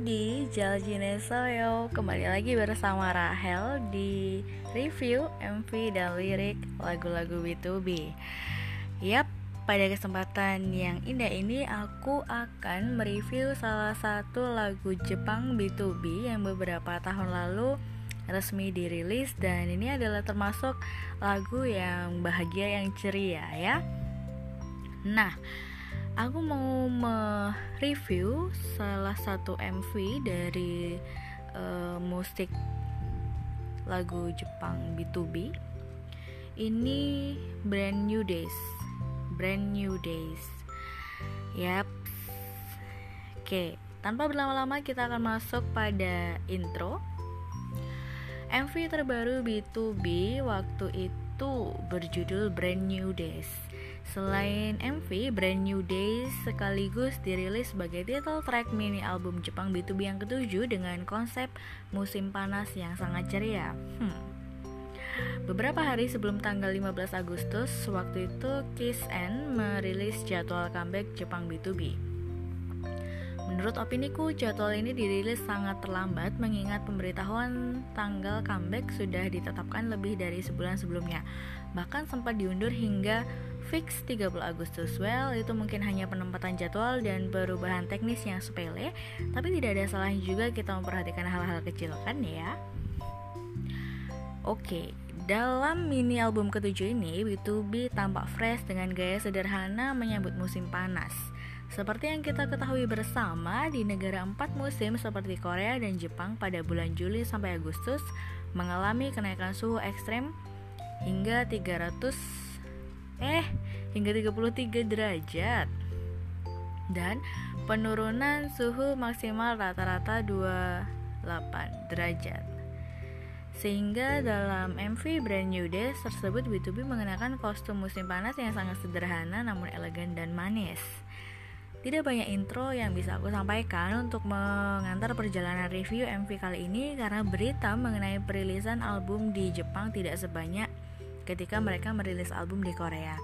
Howdy, Jaljine Soyo Kembali lagi bersama Rahel di review MV dan lirik lagu-lagu B2B Yap, pada kesempatan yang indah ini aku akan mereview salah satu lagu Jepang B2B yang beberapa tahun lalu resmi dirilis dan ini adalah termasuk lagu yang bahagia yang ceria ya. Nah, aku mau mereview salah satu MV dari uh, musik lagu Jepang B2B. Ini Brand New Days. Brand New Days. Yap. Oke, tanpa berlama-lama kita akan masuk pada intro. MV terbaru B2B waktu itu berjudul Brand New Days Selain MV, Brand New Days sekaligus dirilis sebagai title track mini album Jepang B2B yang ketujuh dengan konsep musim panas yang sangat ceria. Hmm. Beberapa hari sebelum tanggal 15 Agustus, waktu itu Kiss N merilis jadwal comeback Jepang B2B. Menurut opiniku, jadwal ini dirilis sangat terlambat mengingat pemberitahuan tanggal comeback sudah ditetapkan lebih dari sebulan sebelumnya. Bahkan sempat diundur hingga fix 30 Agustus. Well, itu mungkin hanya penempatan jadwal dan perubahan teknis yang sepele, tapi tidak ada salahnya juga kita memperhatikan hal-hal kecil kan ya. Oke, dalam mini album ketujuh ini, B2B tampak fresh dengan gaya sederhana menyambut musim panas. Seperti yang kita ketahui bersama, di negara empat musim seperti Korea dan Jepang pada bulan Juli sampai Agustus mengalami kenaikan suhu ekstrem hingga 300 eh hingga 33 derajat dan penurunan suhu maksimal rata-rata 28 derajat sehingga dalam MV Brand New Days tersebut B2B mengenakan kostum musim panas yang sangat sederhana namun elegan dan manis. Tidak banyak intro yang bisa aku sampaikan untuk mengantar perjalanan review MV kali ini karena berita mengenai perilisan album di Jepang tidak sebanyak ketika mereka merilis album di Korea.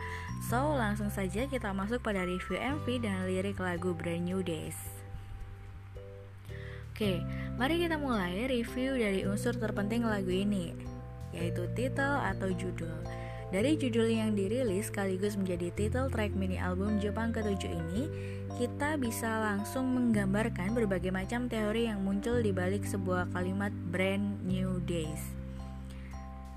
So, langsung saja kita masuk pada review MV dan lirik lagu Brand New Days. Oke, mari kita mulai review dari unsur terpenting lagu ini, yaitu titel atau judul. Dari judul yang dirilis sekaligus menjadi title track mini album Jepang ketujuh ini, kita bisa langsung menggambarkan berbagai macam teori yang muncul di balik sebuah kalimat brand new days.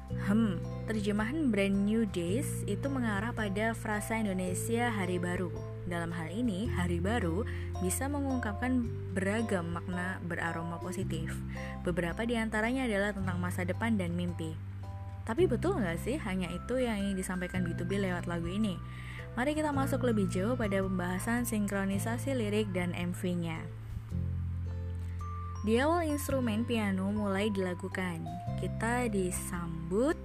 Hmm, terjemahan Brand New Days itu mengarah pada frasa Indonesia Hari Baru. Dalam hal ini, Hari Baru bisa mengungkapkan beragam makna beraroma positif. Beberapa di antaranya adalah tentang masa depan dan mimpi. Tapi betul nggak sih hanya itu yang ingin disampaikan B2B lewat lagu ini? Mari kita masuk lebih jauh pada pembahasan sinkronisasi lirik dan MV-nya. Di awal instrumen piano mulai dilakukan, kita disambut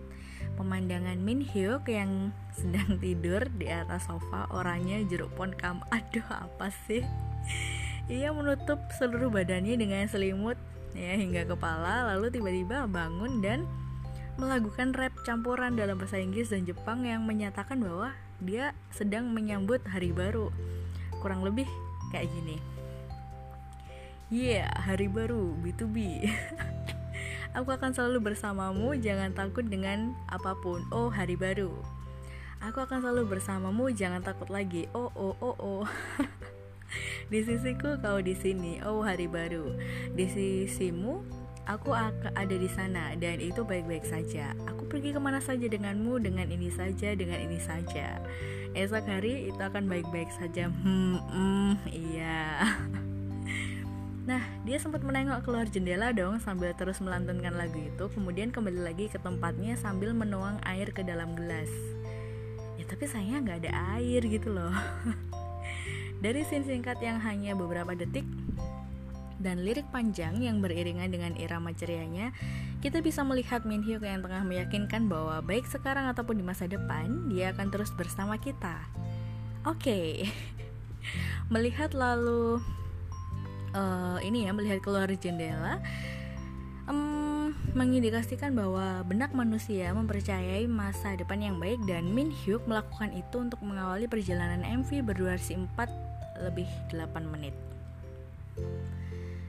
pemandangan Min Hyuk yang sedang tidur di atas sofa, orangnya jeruk pon kam. Aduh, apa sih? Ia menutup seluruh badannya dengan selimut ya hingga kepala, lalu tiba-tiba bangun dan melakukan rap campuran dalam bahasa Inggris dan Jepang yang menyatakan bahwa dia sedang menyambut hari baru. Kurang lebih kayak gini. Yeah, hari baru B2B. Aku akan selalu bersamamu, jangan takut dengan apa pun. Oh, hari baru. Aku akan selalu bersamamu, jangan takut lagi. Oh, oh, oh, oh. di sisiku kau di sini. Oh, hari baru. Di sisimu aku ada di sana dan itu baik-baik saja. Aku pergi ke mana saja denganmu, dengan ini saja, dengan ini saja. Esok hari itu akan baik-baik saja. Hmm, hmm iya. Nah, dia sempat menengok keluar jendela dong sambil terus melantunkan lagu itu, kemudian kembali lagi ke tempatnya sambil menuang air ke dalam gelas. Ya tapi sayangnya nggak ada air gitu loh. Dari scene singkat yang hanya beberapa detik dan lirik panjang yang beriringan dengan irama cerianya, kita bisa melihat Min Hyuk yang tengah meyakinkan bahwa baik sekarang ataupun di masa depan, dia akan terus bersama kita. Oke, okay. melihat lalu uh, ini ya melihat keluar jendela um, mengindikasikan bahwa benak manusia mempercayai masa depan yang baik dan Min Hyuk melakukan itu untuk mengawali perjalanan MV berdurasi 4 lebih 8 menit.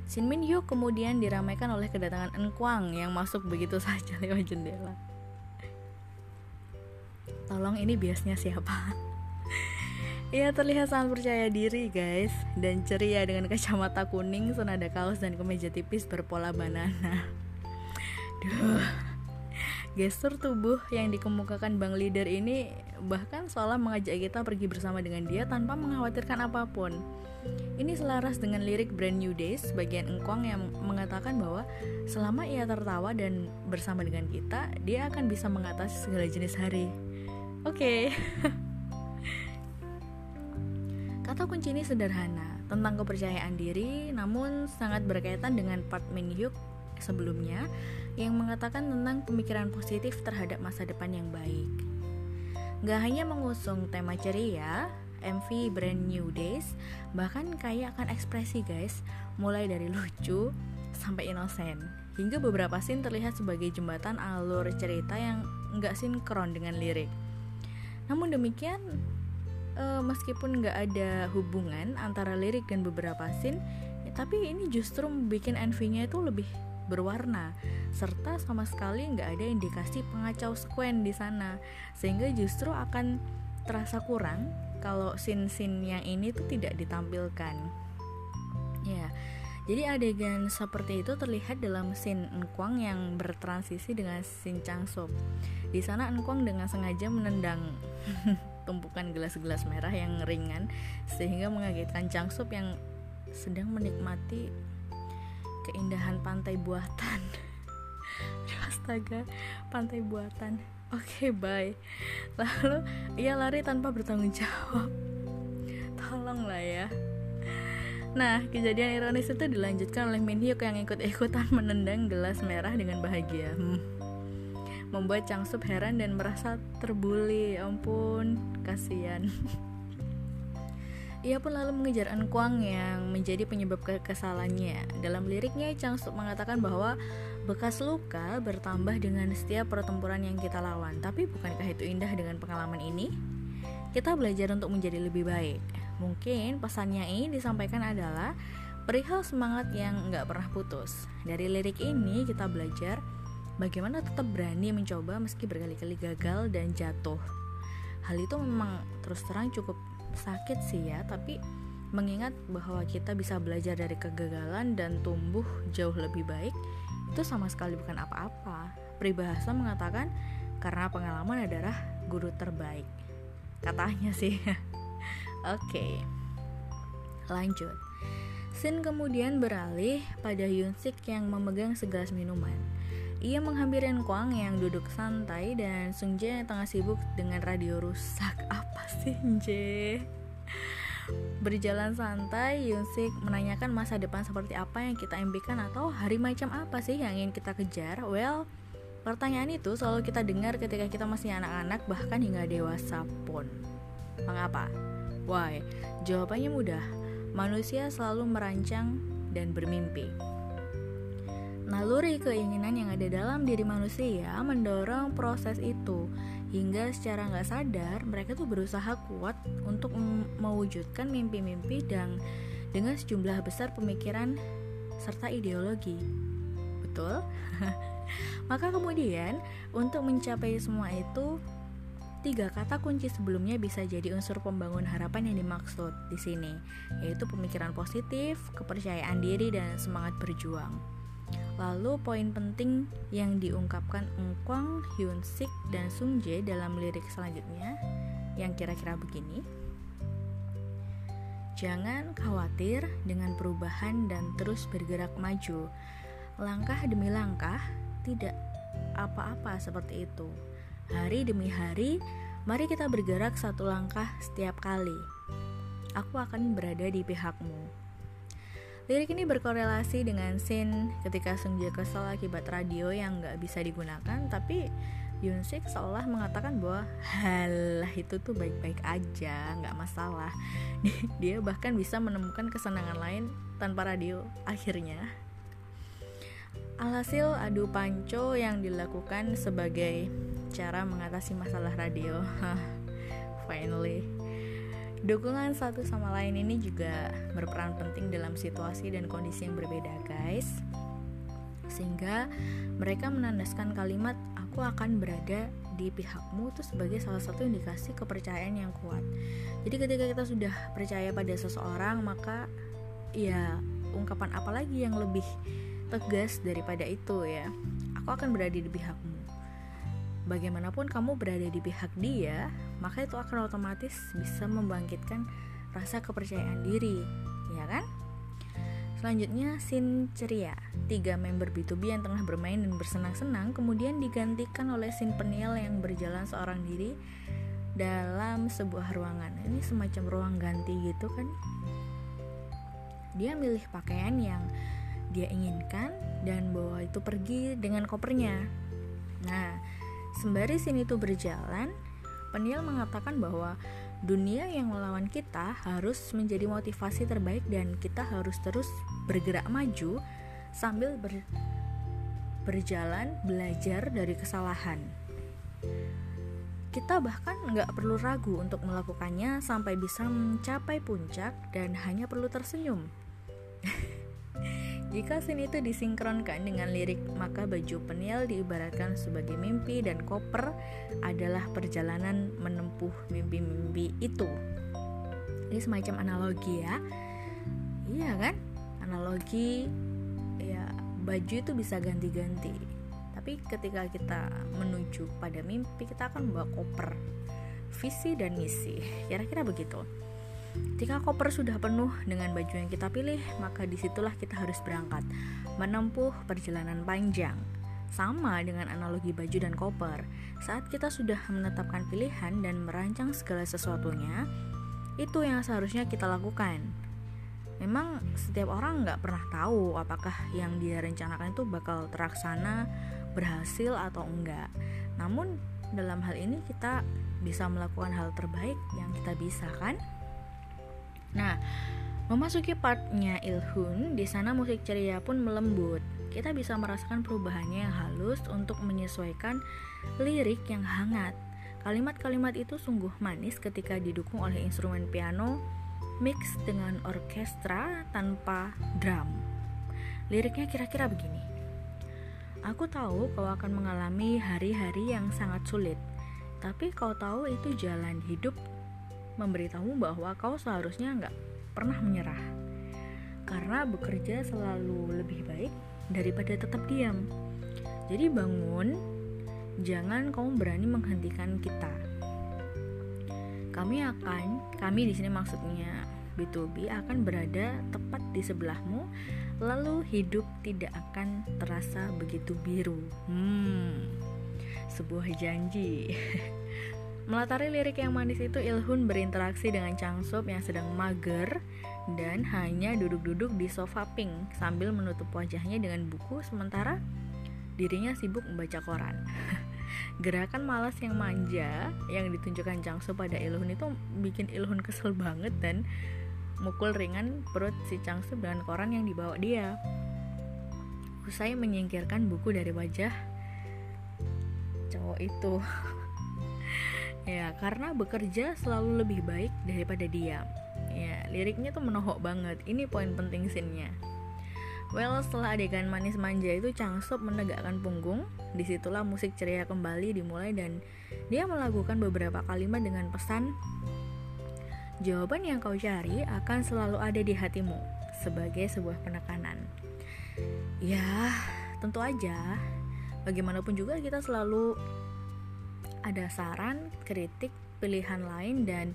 Shin Min Hyuk kemudian diramaikan oleh kedatangan Enkwang yang masuk begitu saja lewat jendela. Tolong ini biasnya siapa? Ia terlihat sangat percaya diri guys Dan ceria dengan kacamata kuning, senada kaos dan kemeja tipis berpola banana Duh Gestur tubuh yang dikemukakan Bang Leader ini bahkan seolah mengajak kita pergi bersama dengan dia tanpa mengkhawatirkan apa pun. Ini selaras dengan lirik Brand New Days bagian engkong yang mengatakan bahwa selama ia tertawa dan bersama dengan kita, dia akan bisa mengatasi segala jenis hari. Oke. Okay. Kata kunci ini sederhana, tentang kepercayaan diri, namun sangat berkaitan dengan part Min Hyuk sebelumnya yang mengatakan tentang pemikiran positif terhadap masa depan yang baik. Gak hanya mengusung tema ceria, MV Brand New Days bahkan kaya akan ekspresi guys, mulai dari lucu sampai inosen. Hingga beberapa scene terlihat sebagai jembatan alur cerita yang nggak sinkron dengan lirik. Namun demikian, uh, meskipun nggak ada hubungan antara lirik dan beberapa scene, ya, tapi ini justru membuat MV-nya itu lebih berwarna. Serta sama sekali nggak ada indikasi pengacau sekuen di sana. Sehingga justru akan terasa kurang kalau scene-scene yang ini tuh tidak ditampilkan. Ya jadi adegan seperti itu terlihat dalam scene Engkwang yang bertransisi dengan scene Changsop. Di sana Engkwang dengan sengaja menendang tumpukan gelas-gelas merah yang ringan sehingga mengagetkan Changsop yang sedang menikmati keindahan pantai buatan. Astaga pantai buatan. Oke okay, bye. Lalu ia lari tanpa bertanggung jawab. Tolonglah ya. Nah, kejadian ironis itu dilanjutkan oleh Min Hyuk yang ikut-ikutan menendang gelas merah dengan bahagia. Hmm. Membuat Chang Sup heran dan merasa terbuli. Ya ampun, kasihan. Ia pun lalu mengejar Enkwang yang menjadi penyebab kekesalannya. Dalam liriknya, Chang Suk mengatakan bahwa bekas luka bertambah dengan setiap pertempuran yang kita lawan. Tapi bukankah itu indah dengan pengalaman ini? Kita belajar untuk menjadi lebih baik. Mungkin pesannya ini disampaikan adalah perihal semangat yang nggak pernah putus. Dari lirik ini kita belajar bagaimana tetap berani mencoba meski berkali-kali gagal dan jatuh. Hal itu memang terus terang cukup sakit sih ya tapi mengingat bahwa kita bisa belajar dari kegagalan dan tumbuh jauh lebih baik itu sama sekali bukan apa-apa peribahasa mengatakan karena pengalaman adalah guru terbaik katanya sih oke okay. lanjut Sin kemudian beralih pada Yunsik yang memegang segelas minuman. Ia menghampiri Kwang yang duduk santai dan Sung Jae tengah sibuk dengan radio rusak. Apa sih, Je? Berjalan santai, Yunsik menanyakan masa depan seperti apa yang kita impikan atau hari macam apa sih yang ingin kita kejar. Well, pertanyaan itu selalu kita dengar ketika kita masih anak-anak bahkan hingga dewasa pun. Mengapa? Why? Jawabannya mudah. Manusia selalu merancang dan bermimpi. Naluri keinginan yang ada dalam diri manusia mendorong proses itu hingga secara nggak sadar mereka tuh berusaha kuat untuk mewujudkan mimpi-mimpi dan dengan sejumlah besar pemikiran serta ideologi. Betul? Maka kemudian untuk mencapai semua itu tiga kata kunci sebelumnya bisa jadi unsur pembangun harapan yang dimaksud di sini, yaitu pemikiran positif, kepercayaan diri dan semangat berjuang. Lalu poin penting yang diungkapkan Engkwang, Hyun Sik, dan Sung Jae dalam lirik selanjutnya yang kira-kira begini. Jangan khawatir dengan perubahan dan terus bergerak maju. Langkah demi langkah, tidak apa-apa seperti itu. Hari demi hari, mari kita bergerak satu langkah setiap kali. Aku akan berada di pihakmu. Lirik ini berkorelasi dengan scene ketika Sung Jae kesal akibat radio yang nggak bisa digunakan, tapi Yoon Sik seolah mengatakan bahwa halah itu tuh baik-baik aja, nggak masalah. Dia bahkan bisa menemukan kesenangan lain tanpa radio akhirnya. Alhasil adu panco yang dilakukan sebagai cara mengatasi masalah radio. Finally Dukungan satu sama lain ini juga berperan penting dalam situasi dan kondisi yang berbeda, guys. Sehingga mereka menandaskan kalimat aku akan berada di pihakmu itu sebagai salah satu indikasi kepercayaan yang kuat. Jadi ketika kita sudah percaya pada seseorang, maka ya ungkapan apa lagi yang lebih tegas daripada itu ya. Aku akan berada di pihakmu bagaimanapun kamu berada di pihak dia, maka itu akan otomatis bisa membangkitkan rasa kepercayaan diri, ya kan? Selanjutnya, scene ceria. Tiga member B2B yang tengah bermain dan bersenang-senang kemudian digantikan oleh scene penil yang berjalan seorang diri dalam sebuah ruangan. Ini semacam ruang ganti gitu kan? Dia milih pakaian yang dia inginkan dan bawa itu pergi dengan kopernya. Nah, Sembari sini tuh berjalan, Peniel mengatakan bahwa dunia yang melawan kita harus menjadi motivasi terbaik dan kita harus terus bergerak maju sambil ber, berjalan belajar dari kesalahan. Kita bahkan nggak perlu ragu untuk melakukannya sampai bisa mencapai puncak dan hanya perlu tersenyum. Jika scene itu disinkronkan dengan lirik, maka baju penil diibaratkan sebagai mimpi dan koper adalah perjalanan menempuh mimpi-mimpi itu. Ini semacam analogi ya. Iya kan? Analogi ya baju itu bisa ganti-ganti. Tapi ketika kita menuju pada mimpi, kita akan membawa koper visi dan misi. Kira-kira begitu. Ketika koper sudah penuh dengan baju yang kita pilih, maka di situlah kita harus berangkat menempuh perjalanan panjang. Sama dengan analogi baju dan koper, saat kita sudah menetapkan pilihan dan merancang segala sesuatunya, itu yang seharusnya kita lakukan. Memang setiap orang nggak pernah tahu apakah yang dia rencanakan itu bakal terlaksana, berhasil atau enggak. Namun dalam hal ini kita bisa melakukan hal terbaik yang kita bisa kan? Nah, memasuki partnya Ilhun, di sana musik ceria pun melembut. Kita bisa merasakan perubahannya yang halus untuk menyesuaikan lirik yang hangat. Kalimat-kalimat itu sungguh manis ketika didukung oleh instrumen piano mix dengan orkestra tanpa drum. Liriknya kira-kira begini. Aku tahu kau akan mengalami hari-hari yang sangat sulit, tapi kau tahu itu jalan hidup memberitahu bahwa kau seharusnya nggak pernah menyerah karena bekerja selalu lebih baik daripada tetap diam. Jadi bangun, jangan kau berani menghentikan kita. Kami akan, kami di sini maksudnya B2B akan berada tepat di sebelahmu, lalu hidup tidak akan terasa begitu biru. Hmm, sebuah janji. Melatari lirik yang manis itu Ilhun berinteraksi dengan Changsup yang sedang mager dan hanya duduk-duduk di sofa pink sambil menutup wajahnya dengan buku sementara dirinya sibuk membaca koran. Gerakan malas yang manja yang ditunjukkan Changsup pada Ilhun itu bikin Ilhun kesel banget dan mukul ringan perut si Changsup dengan koran yang dibawa dia. Usai menyingkirkan buku dari wajah cowok itu. ya karena bekerja selalu lebih baik daripada diam ya liriknya tuh menohok banget ini poin penting scene-nya Well, setelah adegan manis manja itu Changsop menegakkan punggung. Di situlah musik ceria kembali dimulai dan dia melakukan beberapa kalimat dengan pesan Jawaban yang kau cari akan selalu ada di hatimu sebagai sebuah penekanan. Ya, tentu aja. Bagaimanapun juga kita selalu ada saran, kritik, pilihan lain, dan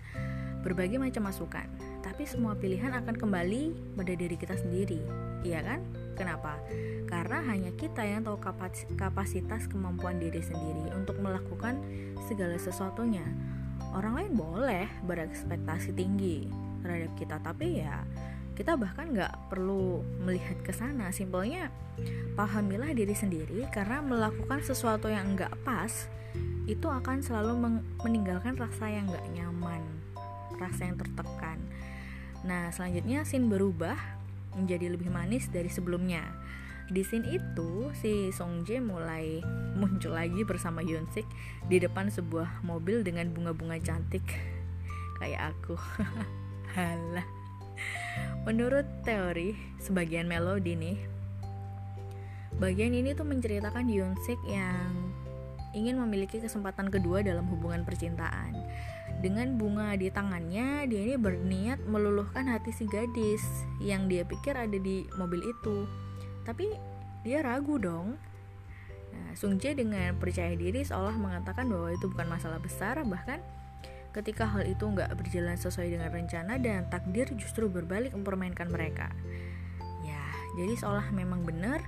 berbagai macam masukan. Tapi semua pilihan akan kembali pada diri kita sendiri, iya kan? Kenapa? Karena hanya kita yang tahu kapasitas kemampuan diri sendiri untuk melakukan segala sesuatunya. Orang lain boleh berekspektasi tinggi terhadap kita, tapi ya kita bahkan nggak perlu melihat ke sana. Simpelnya, pahamilah diri sendiri karena melakukan sesuatu yang nggak pas itu akan selalu meninggalkan rasa yang gak nyaman, rasa yang tertekan. Nah, selanjutnya scene berubah menjadi lebih manis dari sebelumnya. Di scene itu, si Song Jae mulai muncul lagi bersama Yoon Sik di depan sebuah mobil dengan bunga-bunga cantik. kayak aku halah menurut teori sebagian melodi nih bagian ini tuh menceritakan Hyunsik yang ingin memiliki kesempatan kedua dalam hubungan percintaan. Dengan bunga di tangannya dia ini berniat meluluhkan hati si gadis yang dia pikir ada di mobil itu. Tapi dia ragu dong. Nah, Sung Jae dengan percaya diri seolah mengatakan bahwa itu bukan masalah besar, bahkan ketika hal itu nggak berjalan sesuai dengan rencana dan takdir justru berbalik mempermainkan mereka. Ya, jadi seolah memang benar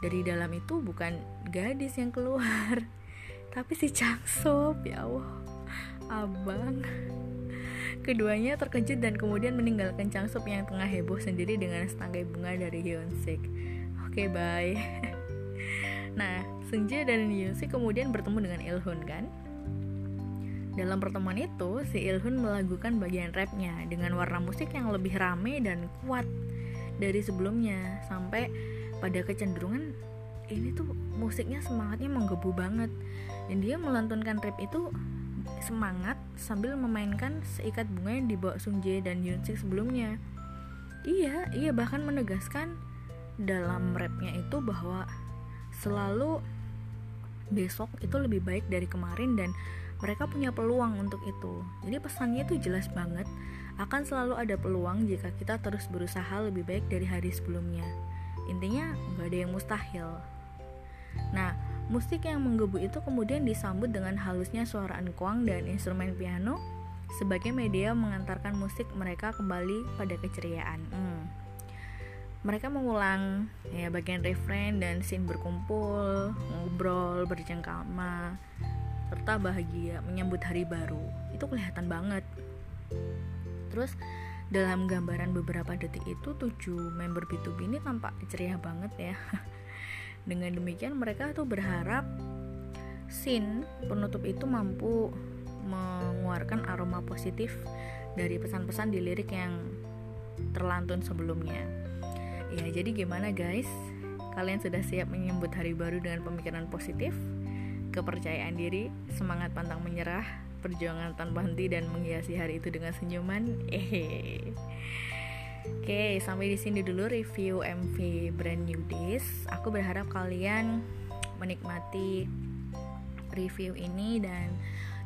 dari dalam itu bukan gadis yang keluar, tapi si Changsop, ya Allah, abang. Keduanya terkejut dan kemudian meninggalkan Changsop yang tengah heboh sendiri dengan setangkai bunga dari Hyunsik. Oke, okay, bye. Nah, Sunja dan Yoonsi kemudian bertemu dengan Ilhun kan? Dalam pertemuan itu, si Ilhun melakukan bagian rapnya dengan warna musik yang lebih rame dan kuat dari sebelumnya sampai pada kecenderungan ini tuh musiknya semangatnya menggebu banget dan dia melantunkan rap itu semangat sambil memainkan seikat bunga yang dibawa Sung Jae dan Yoon Sik sebelumnya. Iya, ia bahkan menegaskan dalam rapnya itu bahwa selalu besok itu lebih baik dari kemarin dan mereka punya peluang untuk itu. Jadi pesannya itu jelas banget, akan selalu ada peluang jika kita terus berusaha lebih baik dari hari sebelumnya. Intinya nggak ada yang mustahil. Nah, musik yang menggebu itu kemudian disambut dengan halusnya suara angkuang dan instrumen piano sebagai media mengantarkan musik mereka kembali pada keceriaan. Hmm mereka mengulang ya bagian refrain dan scene berkumpul, ngobrol, bercengkrama, serta bahagia menyambut hari baru. Itu kelihatan banget. Terus dalam gambaran beberapa detik itu tujuh member B2B ini tampak ceria banget ya. Dengan demikian mereka tuh berharap scene penutup itu mampu mengeluarkan aroma positif dari pesan-pesan di lirik yang terlantun sebelumnya. Ya, jadi gimana guys? Kalian sudah siap menyambut hari baru dengan pemikiran positif, kepercayaan diri, semangat pantang menyerah, perjuangan tanpa henti dan menghiasi hari itu dengan senyuman? Hehe. Oke, sampai di sini dulu review MV Brand New Days. Aku berharap kalian menikmati review ini dan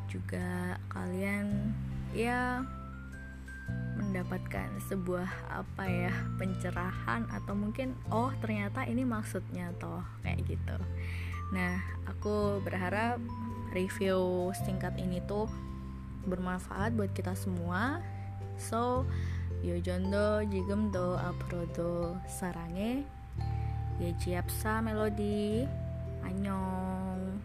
juga kalian ya mendapatkan sebuah apa ya pencerahan atau mungkin oh ternyata ini maksudnya toh kayak gitu nah aku berharap review singkat ini tuh bermanfaat buat kita semua. So, yo jondo jigem do aprodo sarange. Ye jiapsa melodi. Annyeong.